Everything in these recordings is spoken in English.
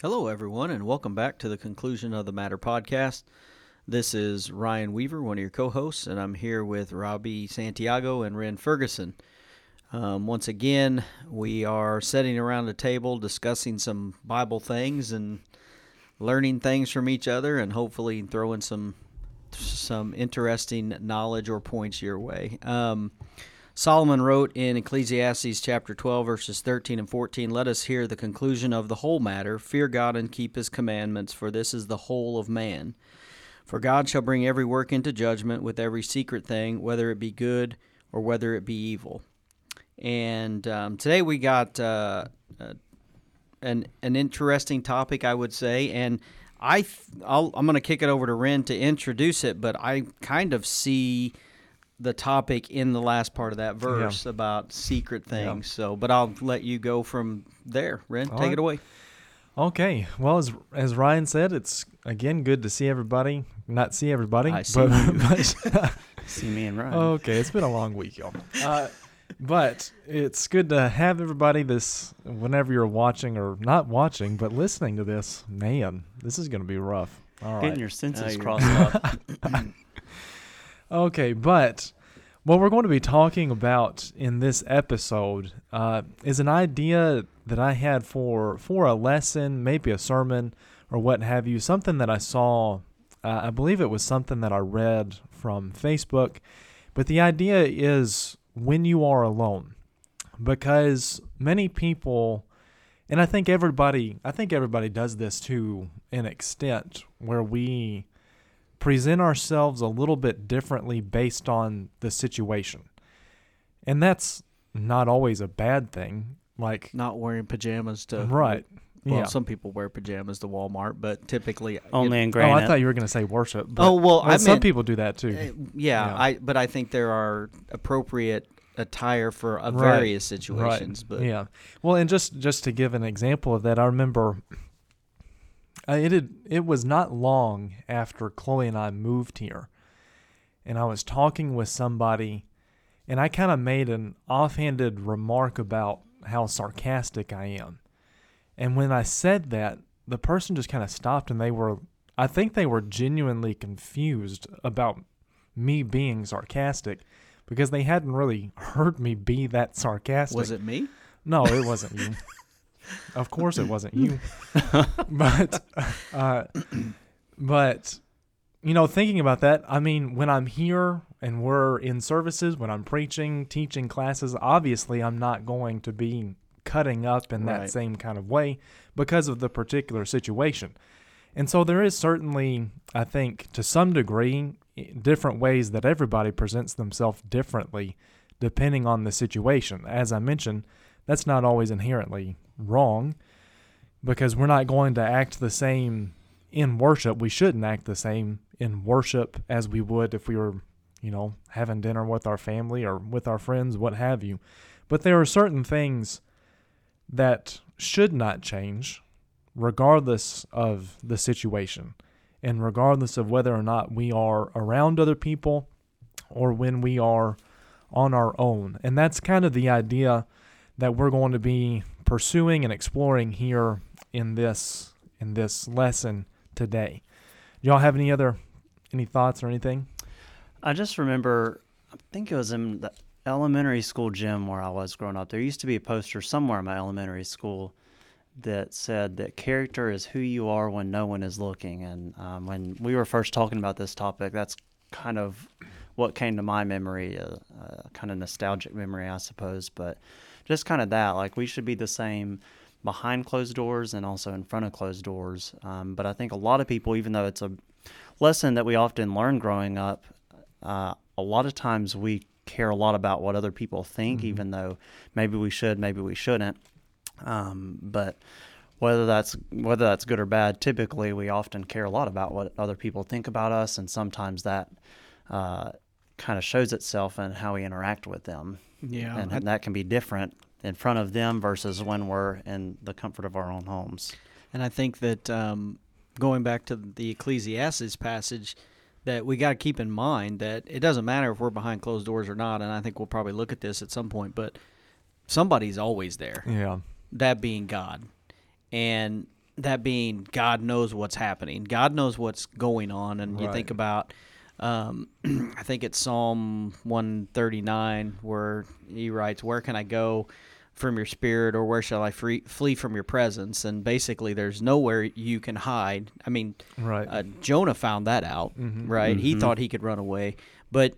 Hello, everyone, and welcome back to the Conclusion of the Matter podcast. This is Ryan Weaver, one of your co hosts, and I'm here with Robbie Santiago and Ren Ferguson. Um, once again, we are sitting around a table discussing some Bible things and learning things from each other, and hopefully throwing some some interesting knowledge or points your way. Um, Solomon wrote in Ecclesiastes chapter 12, verses 13 and 14 Let us hear the conclusion of the whole matter. Fear God and keep his commandments, for this is the whole of man. For God shall bring every work into judgment with every secret thing, whether it be good or whether it be evil. And um, today we got uh, uh, an, an interesting topic, I would say. And I i am going to kick it over to Ren to introduce it, but I kind of see the topic in the last part of that verse yeah. about secret things. Yeah. So, but I'll let you go from there. Ren, All take right. it away. Okay. Well, as as Ryan said, it's again good to see everybody. Not see everybody, I see but, but see me and Ryan. Okay, it's been a long week, y'all. Uh, but it's good to have everybody this whenever you're watching or not watching, but listening to this. Man, this is going to be rough. All right. Getting your senses crossed off. Okay, but what we're going to be talking about in this episode uh, is an idea that I had for for a lesson, maybe a sermon or what have you. Something that I saw. Uh, I believe it was something that I read from Facebook. But the idea is when you are alone, because many people, and I think everybody, I think everybody does this to an extent where we present ourselves a little bit differently based on the situation. And that's not always a bad thing. Like not wearing pajamas to right. Well, yeah. some people wear pajamas to Walmart, but typically only in granite. Oh, I thought you were going to say worship. oh well, I some people do that too. Uh, yeah, yeah, I but I think there are appropriate attire for uh, various situations. Right. But yeah, well, and just just to give an example of that, I remember uh, it had, it was not long after Chloe and I moved here, and I was talking with somebody, and I kind of made an offhanded remark about how sarcastic I am, and when I said that, the person just kind of stopped, and they were, I think they were genuinely confused about me being sarcastic, because they hadn't really heard me be that sarcastic. Was it me? No, it wasn't you. Of course, it wasn't you. but, uh, but you know, thinking about that, I mean, when I'm here and we're in services, when I'm preaching, teaching classes, obviously I'm not going to be cutting up in that same kind of way because of the particular situation. And so there is certainly, I think, to some degree, different ways that everybody presents themselves differently depending on the situation. As I mentioned, that's not always inherently wrong because we're not going to act the same in worship. We shouldn't act the same in worship as we would if we were, you know, having dinner with our family or with our friends, what have you. But there are certain things that should not change regardless of the situation and regardless of whether or not we are around other people or when we are on our own. And that's kind of the idea that we're going to be pursuing and exploring here in this in this lesson today. Do y'all have any other any thoughts or anything? I just remember I think it was in the elementary school gym where I was growing up. There used to be a poster somewhere in my elementary school that said that character is who you are when no one is looking. And um, when we were first talking about this topic, that's kind of what came to my memory, a, a kind of nostalgic memory, I suppose. But just kind of that. Like we should be the same behind closed doors and also in front of closed doors. Um, but I think a lot of people, even though it's a lesson that we often learn growing up, uh, a lot of times we care a lot about what other people think, mm-hmm. even though maybe we should, maybe we shouldn't. Um, but whether that's whether that's good or bad, typically we often care a lot about what other people think about us, and sometimes that uh, kind of shows itself in how we interact with them. Yeah. And, and that can be different in front of them versus when we're in the comfort of our own homes. And I think that um, going back to the Ecclesiastes passage, that we got to keep in mind that it doesn't matter if we're behind closed doors or not. And I think we'll probably look at this at some point, but somebody's always there. Yeah. That being God. And that being God knows what's happening. God knows what's going on, and you think about. Um, I think it's Psalm 139 where he writes, "Where can I go from your spirit, or where shall I free, flee from your presence?" And basically, there's nowhere you can hide. I mean, Right. uh, Jonah found that out, Mhm. right? He Mhm. thought he could run away, but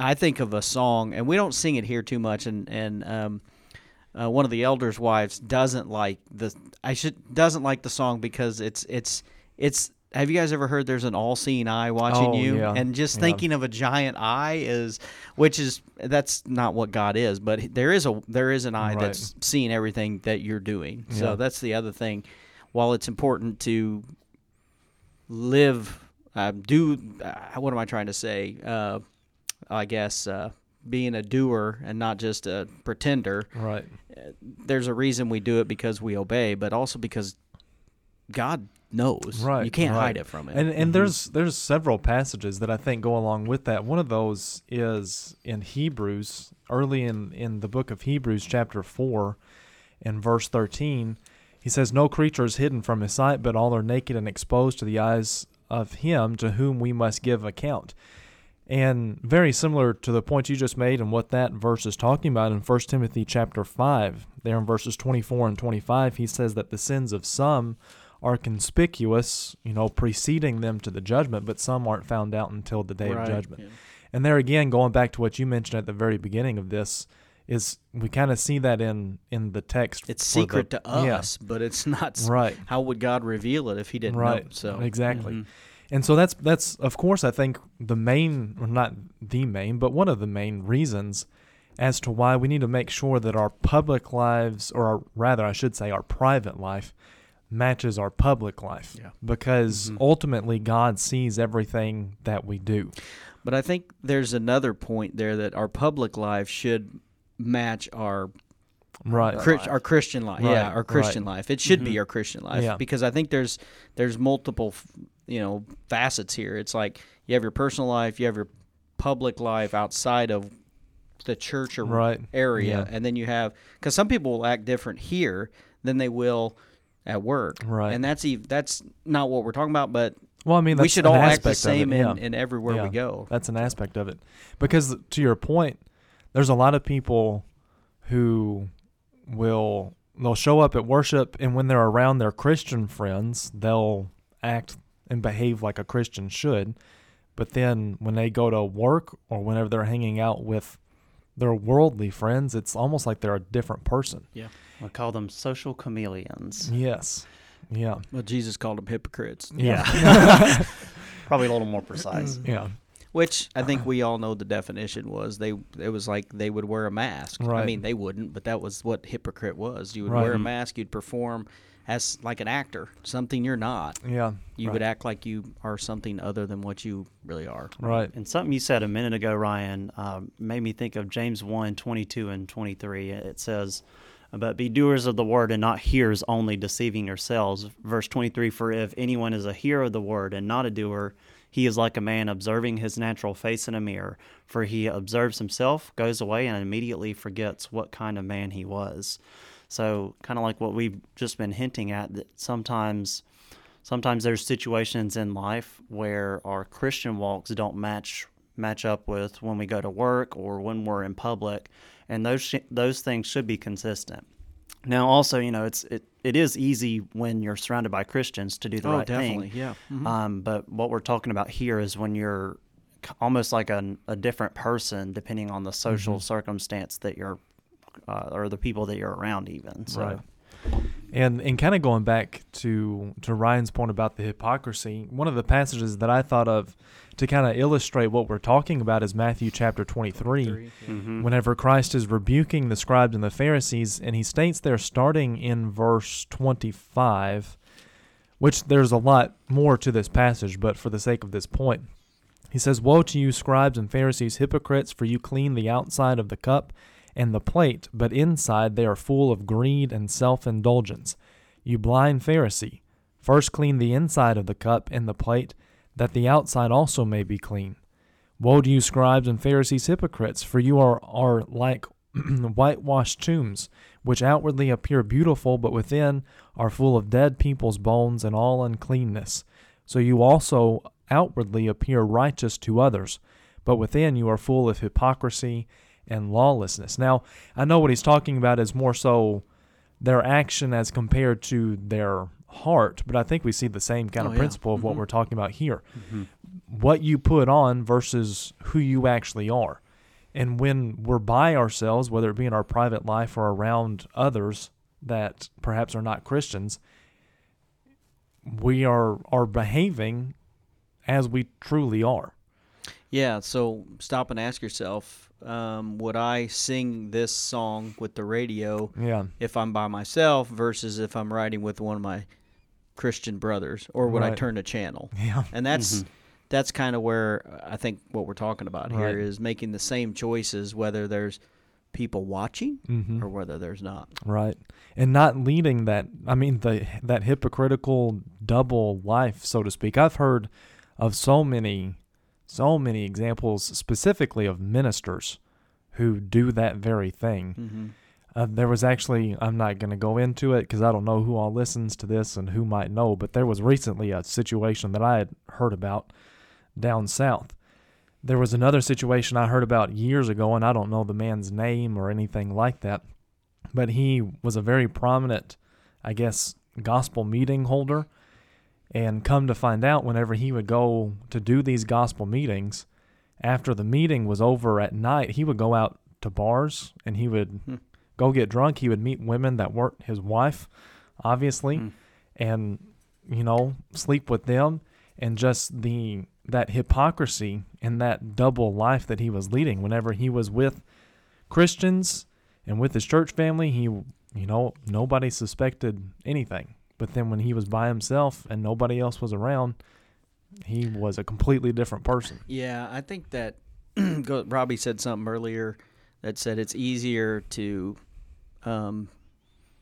I think of a song, and we don't sing it here too much. And and um, uh, one of the elders' wives doesn't like the I should doesn't like the song because it's it's it's. Have you guys ever heard "There's an all-seeing eye watching Oh, you"? yeah. And just Yeah. thinking of a giant eye is, which is that's not what God is, but there is a there is an eye Right. that's seeing everything that you're doing. So that's the other thing. While it's important to live, uh, do uh, what am I trying to say? Uh, I guess uh, being a doer and not just a pretender. right. There's a reason we do it because we obey, but also because God knows. Right, You can't right. hide it from it. And and Mhm. there's there's several passages that I think go along with that. One of those is in Hebrews, early in in the book of Hebrews, chapter four, in verse thirteen. He says, "No creature is hidden from his sight, but all are naked and exposed to the eyes of him to whom we must give account." And very similar to the point you just made and what that verse is talking about in 1 Timothy chapter 5, there in verses 24 and 25, he says that the sins of some are conspicuous, you know, preceding them to the judgment, but some aren't found out until the day Right, of judgment. yeah. And there again, going back to what you mentioned at the very beginning of this, is we kind of see that in in the text. It's for the- secret to yeah, us, but it's not. right, How would God reveal it if He didn't right, know? So exactly. Mhm. And so that's that's of course I think the main, or not the main, but one of the main reasons as to why we need to make sure that our public lives, or our, rather I should say our private life, matches our public life. Yeah. Because Mhm. ultimately God sees everything that we do. But I think there's another point there that our public life should match our Right. Chris, our Christian life. Right, Yeah, our Christian life. It should be Mhm. our Christian life Yeah. because I think there's there's multiple you know facets here. It's like you have your personal life, you have your public life outside of the church or Right. area, Yeah. and then you have because some people will act different here than they will at work. Right. and that's ev- that's not what we're talking about, but Well, I mean, we should all act the aspect of it, same yeah. in, in everywhere Yeah. we go. That's an aspect of it. Because to your point, there's a lot of people who will they'll show up at worship and when they're around their Christian friends, they'll act and behave like a Christian should. But then when they go to work or whenever they're hanging out with their worldly friends, it's almost like they're a different person. We call them social chameleons. Yes. Yeah. Well, Jesus called them hypocrites. Yeah. Probably a little more precise. yeah. Which I think we all know the definition was. They it was like they would wear a mask. I mean, they wouldn't, but that was what hypocrite was. You would Right. wear a Mhm. mask. You'd perform as like an actor, something you're not. Yeah. You right. would act like you are something other than what you really are. Right. And something you said a minute ago, Ryan, um, made me think of James 1 22 and 23. It says, But be doers of the word and not hearers only, deceiving yourselves. Verse 23 For if anyone is a hearer of the word and not a doer, he is like a man observing his natural face in a mirror. For he observes himself, goes away, and immediately forgets what kind of man he was. So, kind of like what we've just been hinting at, that sometimes sometimes there's situations in life where our Christian walks don't match match up with when we go to work or when we're in public, and those sh- those things should be consistent. Now, also, you know, it's it, it is easy when you're surrounded by Christians to do the oh, right definitely. thing. Yeah. Mhm. Um, but what we're talking about here is when you're almost like a, a different person depending on the social circumstance that you're uh, or the people that you're around even so Right. And and kind of going back to to Ryan's point about the hypocrisy, one of the passages that I thought of to kind of illustrate what we're talking about is Matthew chapter 23. Three, yeah. Mhm. Whenever Christ is rebuking the scribes and the Pharisees, and he states there starting in verse 25, which there's a lot more to this passage, but for the sake of this point, he says, Woe to you, scribes and Pharisees, hypocrites, for you clean the outside of the cup and the plate, but inside they are full of greed and self indulgence. You blind Pharisee, first clean the inside of the cup and the plate, that the outside also may be clean. Woe to you, scribes and Pharisees, hypocrites, for you are, are like whitewashed tombs, which outwardly appear beautiful, but within are full of dead people's bones and all uncleanness. So you also outwardly appear righteous to others, but within you are full of hypocrisy and lawlessness. Now, I know what he's talking about is more so their action as compared to their heart, but I think we see the same kind Oh, of yeah. principle of what Mhm. we're talking about here. Mhm. What you put on versus who you actually are. And when we're by ourselves, whether it be in our private life or around others that perhaps are not Christians, we are are behaving as we truly are. Yeah, so stop and ask yourself um, would I sing this song with the radio Yeah. if I'm by myself versus if I'm riding with one of my Christian brothers, or would I Right. turn a channel? Yeah. And that's Mhm. that's kind of where I think what we're talking about here Right. is making the same choices whether there's people watching Mm-hmm. or whether there's not. Right. And not leading that I mean the that hypocritical double life, so to speak. I've heard of so many so many examples specifically of ministers who do that very thing. Mm-hmm. Uh, there was actually I'm not going to go into it cuz I don't know who all listens to this and who might know, but there was recently a situation that I had heard about down south. There was another situation I heard about years ago and I don't know the man's name or anything like that but he was a very prominent, I guess, gospel meeting holder. And come to find out, whenever he would go to do these gospel meetings, after the meeting was over at night, he would go out to bars and he would Hmm. Go get drunk. He would meet women that weren't his wife, obviously, Hmm. and you know sleep with them. And just the that hypocrisy and that double life that he was leading. Whenever he was with Christians and with his church family, he, you know, nobody suspected anything. But then when he was by himself and nobody else was around, he was a completely different person. Yeah, I think that go- Robbie said something earlier that said it's easier to, um,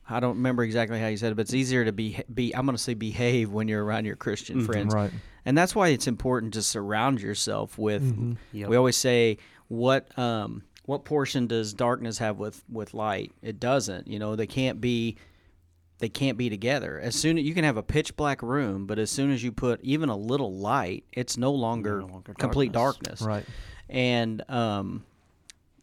I don't remember exactly how you said it, but it's easier to be be. I'm going to say behave when you're around your Christian Mhm. friends, Right. and that's why it's important to surround yourself with. Mhm. Yep. We always say what um what portion does darkness have with with light? It doesn't. You know, they can't be they can't be together. As soon as you can have a pitch black room, but as soon as you put even a little light, it's no longer, No longer complete darkness. darkness. Right. And um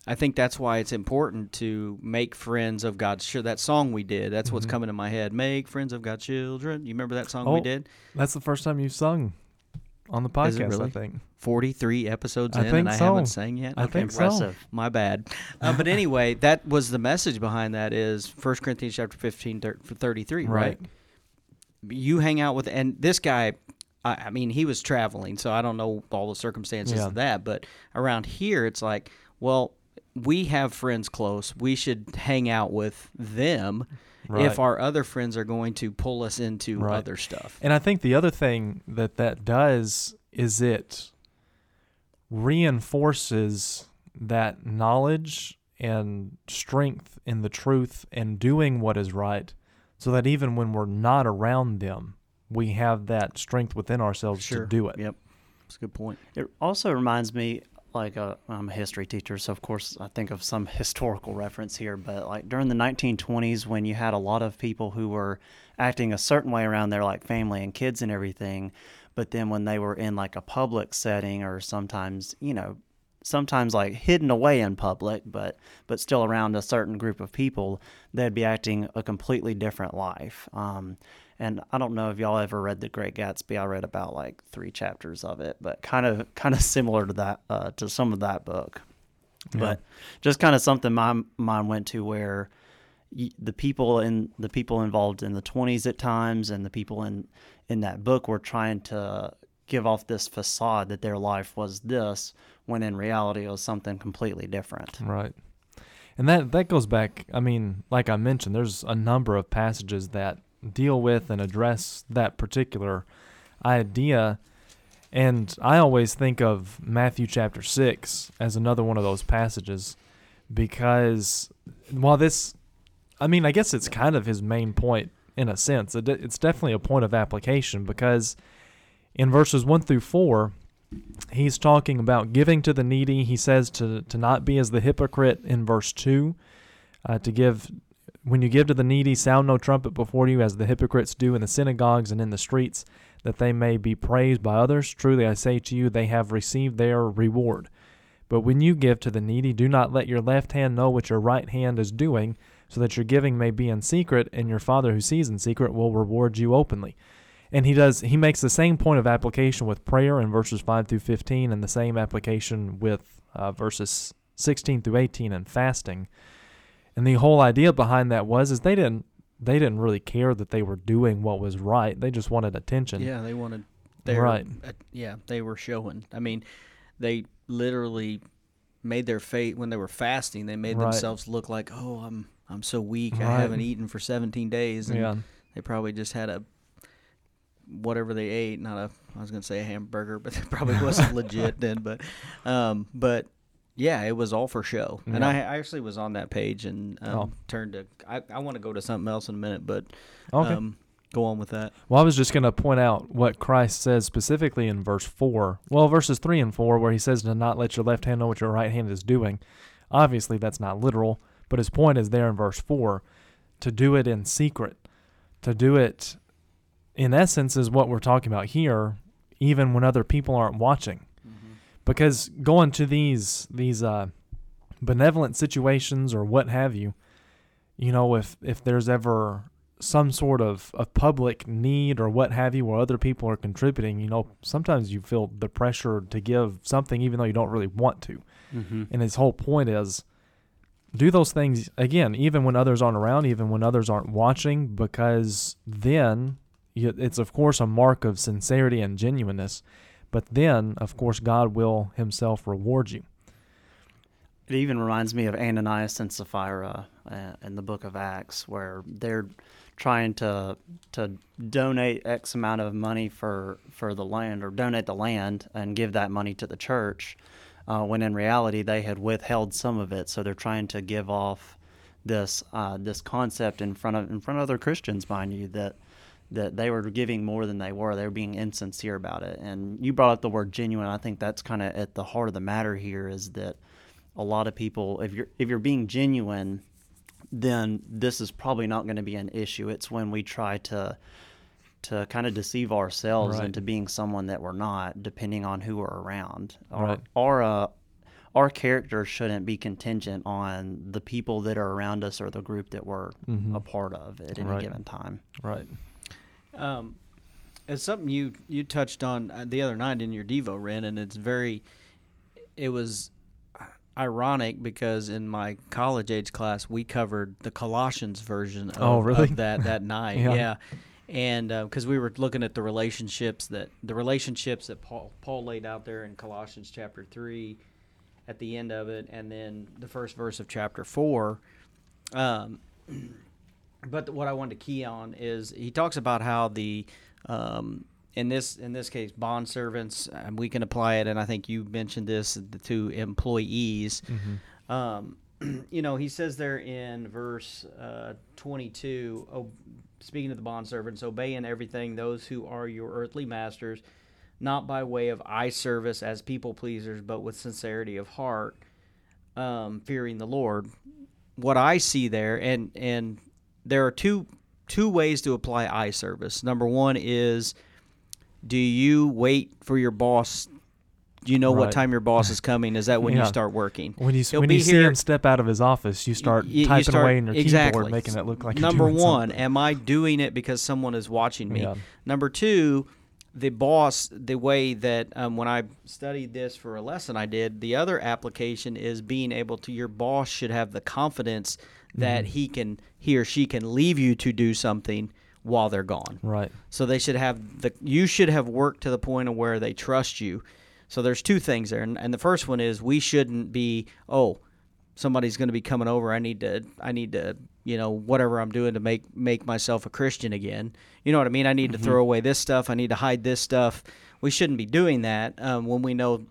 I think that's why it's important to make friends of God's sure that song we did. That's what's Mhm. coming in my head. Make friends of God's children. You remember that song we Oh, did? That's the first time you've sung on the podcast, it I think. 43 episodes I in and I haven't sang yet. I Okay. think so. My bad. Uh, but anyway, that was the message behind that is 1 Corinthians chapter 15 thir- 33, right? You hang out with and this guy I, I mean, he was traveling, so I don't know all the circumstances Yeah. of that, but around here it's like, well, we have friends close. We should hang out with them Right. if our other friends are going to pull us into Right. other stuff. And I think the other thing that that does is it reinforces that knowledge and strength in the truth and doing what is right so that even when we're not around them, we have that strength within ourselves to do it. Yep. That's a good point. It also reminds me, like, uh, I'm a history teacher, so of course I think of some historical reference here, but like during the 1920s, when you had a lot of people who were acting a certain way around their like family and kids and everything, but then when they were in like a public setting or sometimes, you know, sometimes like hidden away in public, but but still around a certain group of people, they'd be acting a completely different life. Um, and I don't know if y'all ever read The Great Gatsby. I read about like three chapters of it, but kind of kind of similar to that uh, to some of that book. Yeah. But just kind of something my mind went to where the people in the people involved in the 20s at times and the people in in that book were trying to give off this facade that their life was this when in reality it was something completely different. Right. And that that goes back, I mean, like I mentioned, there's a number of passages that deal with and address that particular idea. And I always think of Matthew chapter 6 as another one of those passages because while this I mean, I guess it's kind of his main point in a sense. It, it's definitely a point of application because in verses 1 through 4, he's talking about giving to the needy. He says to to not be as the hypocrite in verse two, uh, to give when you give to the needy, sound no trumpet before you, as the hypocrites do in the synagogues and in the streets, that they may be praised by others. Truly I say to you, they have received their reward. But when you give to the needy, do not let your left hand know what your right hand is doing, so that your giving may be in secret, and your Father who sees in secret will reward you openly. And he does he makes the same point of application with prayer in verses five through fifteen, and the same application with uh, verses sixteen through eighteen and fasting. And the whole idea behind that was is they didn't they didn't really care that they were doing what was right. They just wanted attention. Yeah, they wanted. Their, Right. uh, yeah, they were showing. I mean, they literally made their fate when they were fasting. They made Right. themselves look like, oh, I'm I'm so weak. I haven't eaten for 17 days. And Yeah. they probably just had a whatever they ate. Not a. I was gonna say a hamburger, but that probably wasn't legit then. But, um, but yeah, it was all for show. And Yeah. I, I actually was on that page and um, Oh. turned to. I, I want to go to something else in a minute, but Okay. um, go on with that. Well, I was just going to point out what Christ says specifically in verse 4. Well, verses 3 and 4, where he says to not let your left hand know what your right hand is doing. Obviously, that's not literal, but his point is there in verse 4 to do it in secret. To do it, in essence, is what we're talking about here, even when other people aren't watching. Because going to these, these, uh, benevolent situations or what have you, you know, if, if there's ever some sort of, of public need or what have you where other people are contributing, you know, sometimes you feel the pressure to give something even though you don't really want to. Mm-hmm. And his whole point is do those things again, even when others aren't around, even when others aren't watching, because then it's, of course, a mark of sincerity and genuineness. But then, of course, God will himself reward you. It even reminds me of Ananias and Sapphira uh, in the book of Acts, where they're trying to to donate X amount of money for for the land or donate the land and give that money to the church, uh, when in reality they had withheld some of it. So they're trying to give off this uh, this concept in front of in front of other Christians, mind you, that that they were giving more than they were. They were being insincere about it. And you brought up the word genuine. I think that's kind of at the heart of the matter here is that a lot of people if you're if you're being genuine then this is probably not going to be an issue it's when we try to to kind of deceive ourselves Right. into being someone that we're not depending on who we're around our Right. our, uh, our character shouldn't be contingent on the people that are around us or the group that we're Mhm. a part of at any Right. given time Right. Um, it's something you you touched on uh, the other night in your Devo, Ren, and it's very. It was ironic because in my college age class we covered the Colossians version of, Oh, really? of that that night. Yeah. yeah. And because we were looking at the relationships that the relationships that Paul Paul laid out there in Colossians chapter three, at the end of it, and then the first verse of chapter four. Um, but what I wanted to key on is he talks about how the um, in this in this case bond servants and we can apply it and I think you mentioned this to employees. Mm-hmm. Um, you know, he says there in verse uh, 22, oh, speaking of the bond servants, obey in everything those who are your earthly masters, not by way of eye service as people pleasers, but with sincerity of heart, um, fearing the Lord. What I see there, and and there are two two ways to apply eye service. Number one is, do you wait for your boss? Do you know what time your boss is coming? Is that when you start working? When you He'll when you see him step out of his office, you start Y- you typing start- away in your exactly. keyboard, making it look like number you're doing one. something. Am I doing it because someone is watching me? Yeah. Number two, the boss. The way that um, when I studied this for a lesson I did, the other application is being able to. Your boss should have the confidence that Mm-hmm. he can, he or she can leave you to do something while they're gone. Right. So they should have the you should have worked to the point of where they trust you. So there's two things there, and, and the first one is we shouldn't be oh somebody's going to be coming over. I need to I need to you know whatever I'm doing to make make myself a Christian again. You know what I mean? I need to throw away this stuff. I need to hide this stuff. We shouldn't be doing that um, when we know.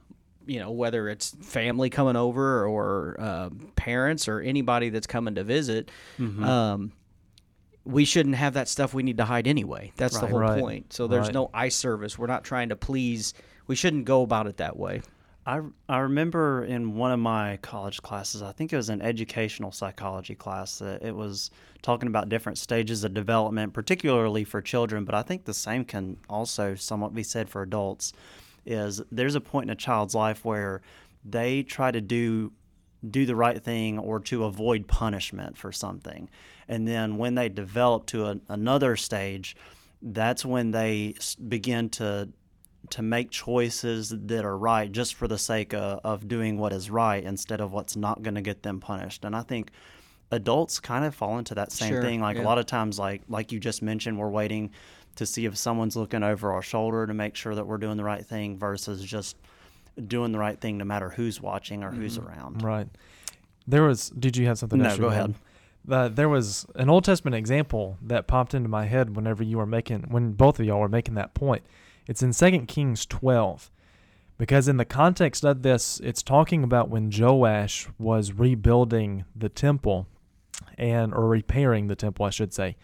You know whether it's family coming over or uh, parents or anybody that's coming to visit, um, we shouldn't have that stuff we need to hide anyway. That's the whole Right. point. So there's Right. no eye service. We're not trying to please. We shouldn't go about it that way. I, I remember in one of my college classes, I think it was an educational psychology class, that it was talking about different stages of development, particularly for children, but I think the same can also somewhat be said for adults. Is there's a point in a child's life where they try to do do the right thing or to avoid punishment for something. And then when they develop to a, another stage, that's when they begin to to make choices that are right just for the sake of, of doing what is right instead of what's not going to get them punished. And I think adults kind of fall into that same Sure, thing. Like yeah. a lot of times, like like you just mentioned, we're waiting to see if someone's looking over our shoulder to make sure that we're doing the right thing versus just doing the right thing no matter who's watching or who's around. Right. There was. Did you have something? No, go ahead. Uh, there was an Old Testament example that popped into my head whenever you were making, when both of y'all were making that point. It's in Second Kings twelve, because in the context of this, it's talking about when Joash was rebuilding the temple, and or repairing the temple, I should say.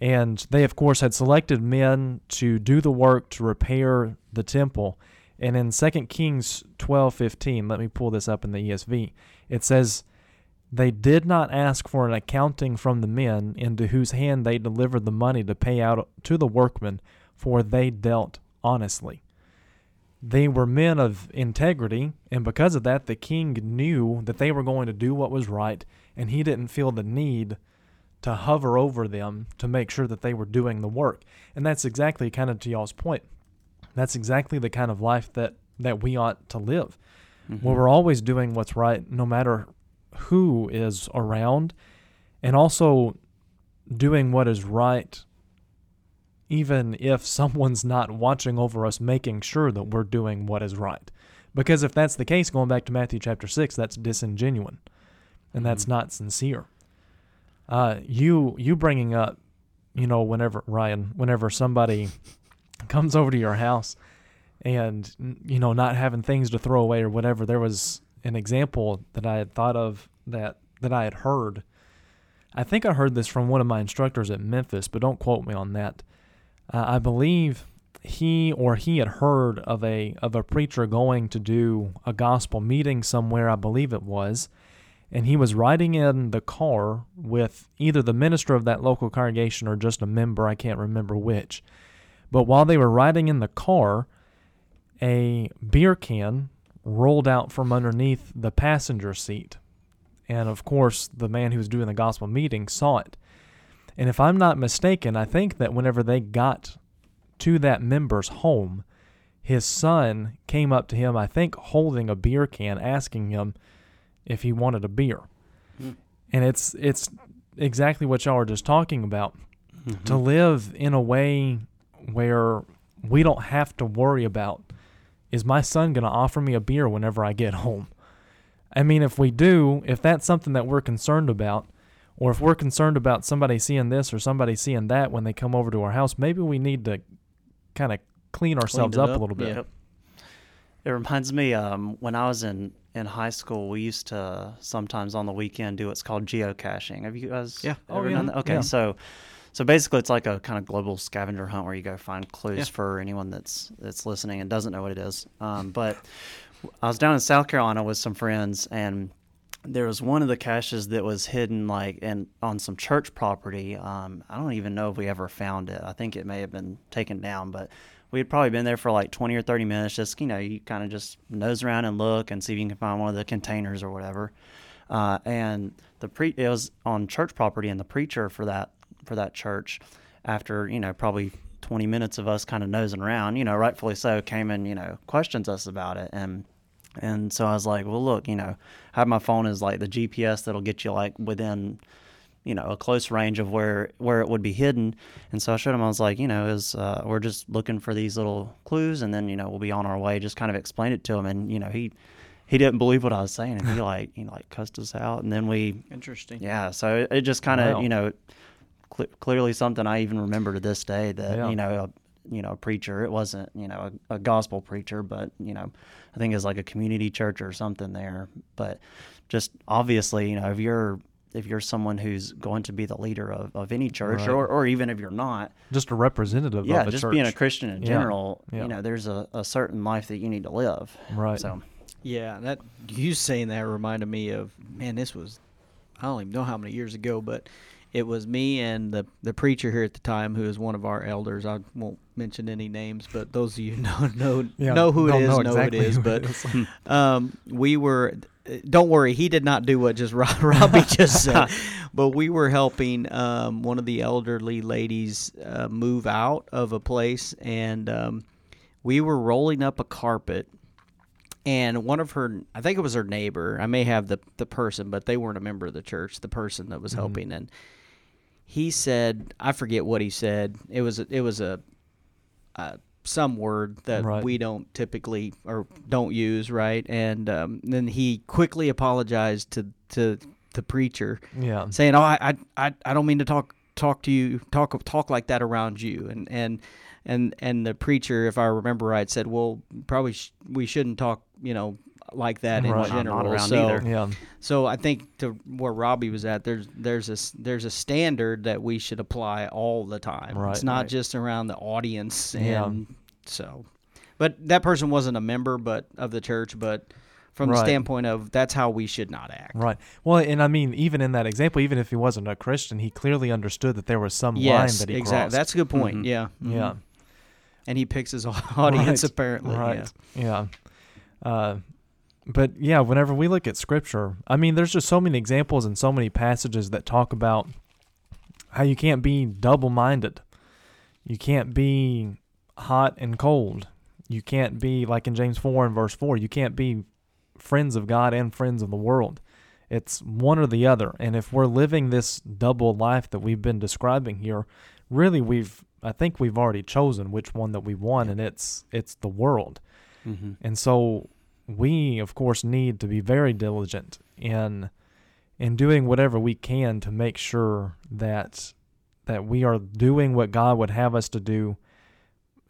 And they, of course, had selected men to do the work to repair the temple. And in 2 Kings 12:15, let me pull this up in the ESV. It says, "They did not ask for an accounting from the men into whose hand they delivered the money to pay out to the workmen, for they dealt honestly." They were men of integrity, and because of that, the king knew that they were going to do what was right, and he didn't feel the need to hover over them to make sure that they were doing the work. And that's exactly kind of to y'all's point. That's exactly the kind of life that that we ought to live. Mm-hmm. Where we're always doing what's right no matter who is around and also doing what is right even if someone's not watching over us making sure that we're doing what is right. Because if that's the case going back to Matthew chapter 6 that's disingenuine and that's Mhm. not sincere. Uh, you you bringing up, you know, whenever Ryan, whenever somebody comes over to your house and you know not having things to throw away or whatever, there was an example that I had thought of that that I had heard. I think I heard this from one of my instructors at Memphis, but don't quote me on that. Uh, I believe he or he had heard of a of a preacher going to do a gospel meeting somewhere. I believe it was and he was riding in the car with either the minister of that local congregation or just a member, I can't remember which. But while they were riding in the car, a beer can rolled out from underneath the passenger seat. And of course, the man who was doing the gospel meeting saw it. And if I'm not mistaken, I think that whenever they got to that member's home, his son came up to him, I think holding a beer can, asking him, if he wanted a beer. Hmm. And it's it's exactly what y'all were just talking about. Mm-hmm. To live in a way where we don't have to worry about is my son going to offer me a beer whenever I get home? I mean, if we do, if that's something that we're concerned about, or if we're concerned about somebody seeing this or somebody seeing that when they come over to our house, maybe we need to kind of clean ourselves up, up, a little bit. Yep. It reminds me um, when I was in, in high school, we used to sometimes on the weekend do what's called geocaching. Have you guys Yeah. Oh, yeah. done that? Okay, Yeah. so so basically it's like a kind of global scavenger hunt where you go find clues Yeah. for anyone that's that's listening and doesn't know what it is. Um, but I was down in South Carolina with some friends and there was one of the caches that was hidden like in on some church property. Um, I don't even know if we ever found it. I think it may have been taken down, but we had probably been there for like 20 or 30 minutes. Just you know, you kind of just nose around and look and see if you can find one of the containers or whatever. Uh, and the pre it was on church property, and the preacher for that for that church, after you know probably 20 minutes of us kind of nosing around, you know, rightfully so, came and you know questions us about it and. And so I was like, well, look, you know, I have my phone as like the GPS that'll get you like within, you know, a close range of where where it would be hidden. And so I showed him. I was like, you know, is uh, we're just looking for these little clues, and then you know we'll be on our way. Just kind of explained it to him, and you know he he didn't believe what I was saying, and he like he like cussed us out, and then we Interesting. yeah. So it, it just kind of Wow. you know cl- clearly something I even remember to this day that Yeah. you know a, you know a preacher. It wasn't you know a, a gospel preacher, but you know I think it's like a community church or something there. But just obviously, you know, if you're if you're someone who's going to be the leader of, of any church, Right. or, or even if you're not, Just a representative yeah, of a just church. being a Christian in Yeah. general, Yeah. you know, there's a, a certain life that you need to live. Right. So, Yeah, that you saying that reminded me of man. This was I don't even know how many years ago, but it was me and the the preacher here at the time, who is one of our elders. I won't mention any names, but those of you know know Yeah, know who it is, know know, exactly it is. But is. um, we were. Don't worry, he did not do what just Rob- Robbie just said. But we were helping um, one of the elderly ladies uh, move out of a place, and um, we were rolling up a carpet and one of her i think it was her neighbor i may have the the person but they weren't a member of the church the person that was Mhm. helping and he said i forget what he said it was it was a uh, some word that Right. we don't typically or don't use right and um, then he quickly apologized to to the preacher yeah. saying, "Oh, I, I, I don't mean to talk talk to you talk talk like that around you." And and and and the preacher, if I remember right, said, "Well, probably sh- we shouldn't talk, you know, like that Right. in Not- not general." around so, either. Yeah. so I think to where Robbie was at, there's there's a s- there's a standard that we should apply all the time. Right. It's not Right. just around the audience, and Yeah. so. But that person wasn't a member, but of the church, but. From the standpoint of that's how we should not act. Right. Well, and I mean, even in that example, even if he wasn't a Christian, he clearly understood that there was some line that he exactly. crossed. That's a good point. Mhm. Yeah. yeah. Mhm. And he picks his audience Right, apparently. Right. Yeah. Uh, but yeah, whenever we look at scripture, I mean, there's just so many examples and so many passages that talk about how you can't be double minded. You can't be hot and cold. You can't be, like in James 4 and verse 4, you can't be friends of God and friends of the world. It's one or the other. And if we're living this double life that we've been describing here, really we've I think we've already chosen which one that we want and it's it's the world. mm-hmm. And so we of course need to be very diligent in in doing whatever we can to make sure that that we are doing what God would have us to do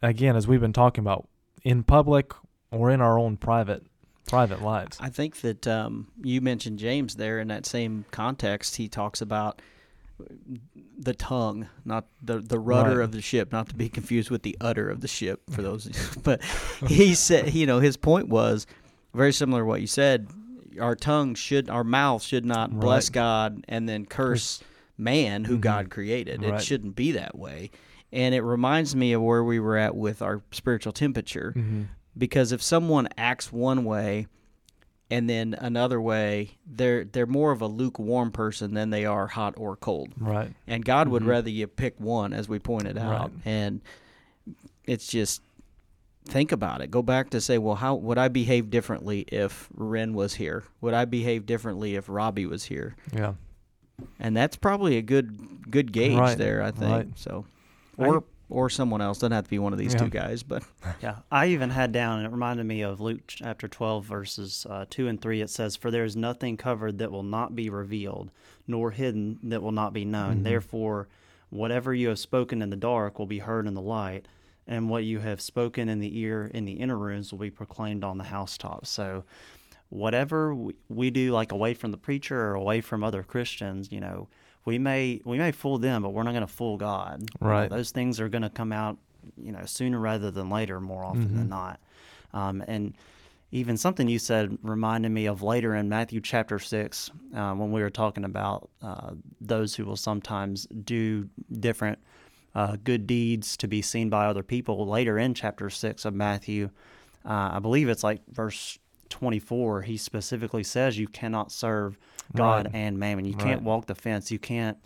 again as we've been talking about in public or in our own private private lives. I think that um, you mentioned James there in that same context. He talks about the tongue, not the the rudder Right. of the ship, not to be confused with the udder of the ship. For those, but he said, you know, his point was very similar to what you said. Our tongue should, our mouth should not bless God and then curse man who Mhm. God created. It shouldn't be that way. And it reminds me of where we were at with our spiritual temperature Mm-hmm. because if someone acts one way and then another way, they're they're more of a lukewarm person than they are hot or cold. Right. And God would Mhm. rather you pick one, as we pointed out. Right. And it's just think about it. Go back to say, well, how would I behave differently if Ren was here? Would I behave differently if Robbie was here? Yeah. And that's probably a good good gauge Right, there, I think. right. So, I- or or someone else doesn't have to be one of these Yeah. two guys, but Yeah, I even had down, and it reminded me of Luke chapter 12, verses uh, 2 and 3. It says, For there is nothing covered that will not be revealed, nor hidden that will not be known. Mhm. Therefore, whatever you have spoken in the dark will be heard in the light, and what you have spoken in the ear in the inner rooms will be proclaimed on the housetops. So, whatever we, we do, like away from the preacher or away from other Christians, you know, we may we may fool them, but we're not going to fool God. You know, Right. those things are going to come out, you know, sooner rather than later, more often than Mhm. not. Um, and even something you said reminded me of later in Matthew chapter six, uh, when we were talking about uh, those who will sometimes do different uh, good deeds to be seen by other people. Later in chapter six of Matthew, uh, I believe it's like verse 24, he specifically says you cannot serve God Right. and mammon. You Right. can't walk the fence. You can't,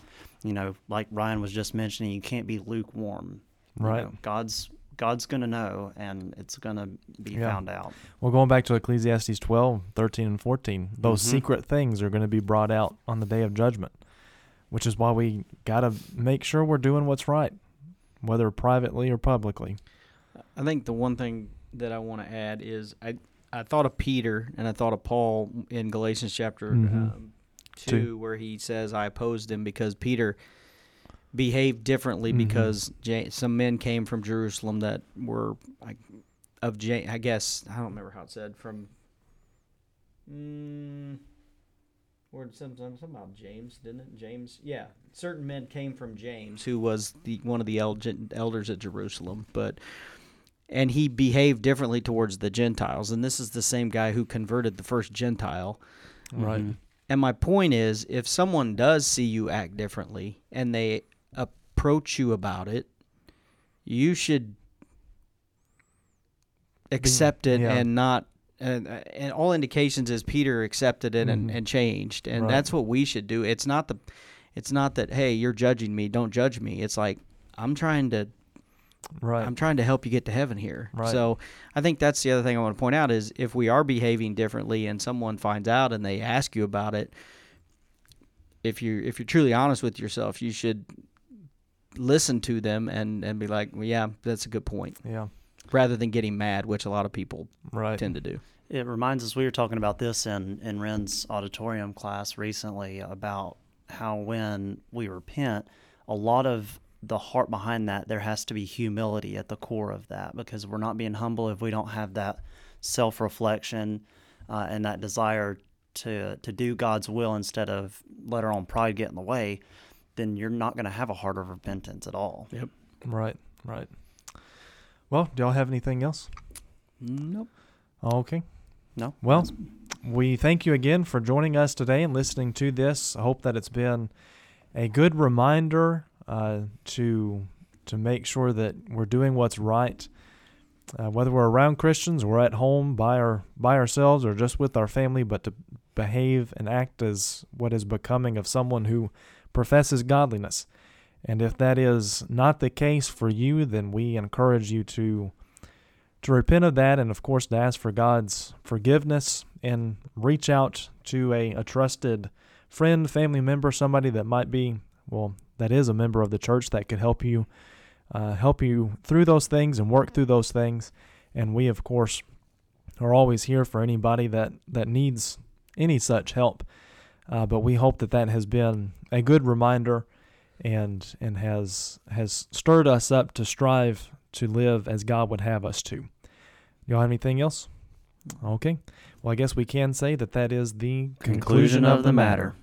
you know, like Ryan was just mentioning, you can't be lukewarm. You Right. know, God's God's going to know and it's going to be Yeah. found out. Well, going back to Ecclesiastes 12, 13, and 14, those Mhm. secret things are going to be brought out on the day of judgment, which is why we got to make sure we're doing what's right, whether privately or publicly. I think the one thing that I want to add is I I thought of Peter and I thought of Paul in Galatians chapter Mhm. um, two, Two. where he says, "I opposed him because Peter behaved differently Mhm. because Ja- some men came from Jerusalem that were like, of Ja- I guess I don't remember how it said from. Mm, Or something, something about James, didn't it? James, yeah. Certain men came from James, who was the one of the elders at Jerusalem, but and he behaved differently towards the Gentiles. And this is the same guy who converted the first Gentile. Right. Mhm. And my point is, if someone does see you act differently and they approach you about it, you should accept it yeah. and not. And, and all indications is Peter accepted it and, Mhm. and changed, and Right. that's what we should do. It's not the, it's not that hey you're judging me, don't judge me. It's like I'm trying to Right. I'm trying to help you get to heaven here. Right. So I think that's the other thing I want to point out is if we are behaving differently and someone finds out and they ask you about it, if you if you're truly honest with yourself, you should listen to them and and be like, well, yeah, that's a good point, yeah. Rather than getting mad, which a lot of people Right. tend to do. It reminds us we were talking about this in in Ren's auditorium class recently about how when we repent, a lot of the heart behind that there has to be humility at the core of that because we're not being humble if we don't have that self reflection uh, and that desire to to do God's will instead of let our own pride get in the way. Then you're not going to have a heart of repentance at all. Yep. Right. Right. Well, do y'all have anything else? Nope. Okay. No. Well, we thank you again for joining us today and listening to this. I hope that it's been a good reminder uh, to to make sure that we're doing what's right, uh, whether we're around Christians or at home by our by ourselves or just with our family, but to behave and act as what is becoming of someone who professes godliness. And if that is not the case for you, then we encourage you to to repent of that and of course to ask for God's forgiveness and reach out to a, a trusted friend, family member, somebody that might be well, that is a member of the church that could help you uh, help you through those things and work through those things. And we of course are always here for anybody that, that needs any such help. Uh, but we hope that that has been a good reminder and and has has stirred us up to strive to live as God would have us to. Y'all have anything else? Okay. Well, I guess we can say that that is the Conclusion of the matter.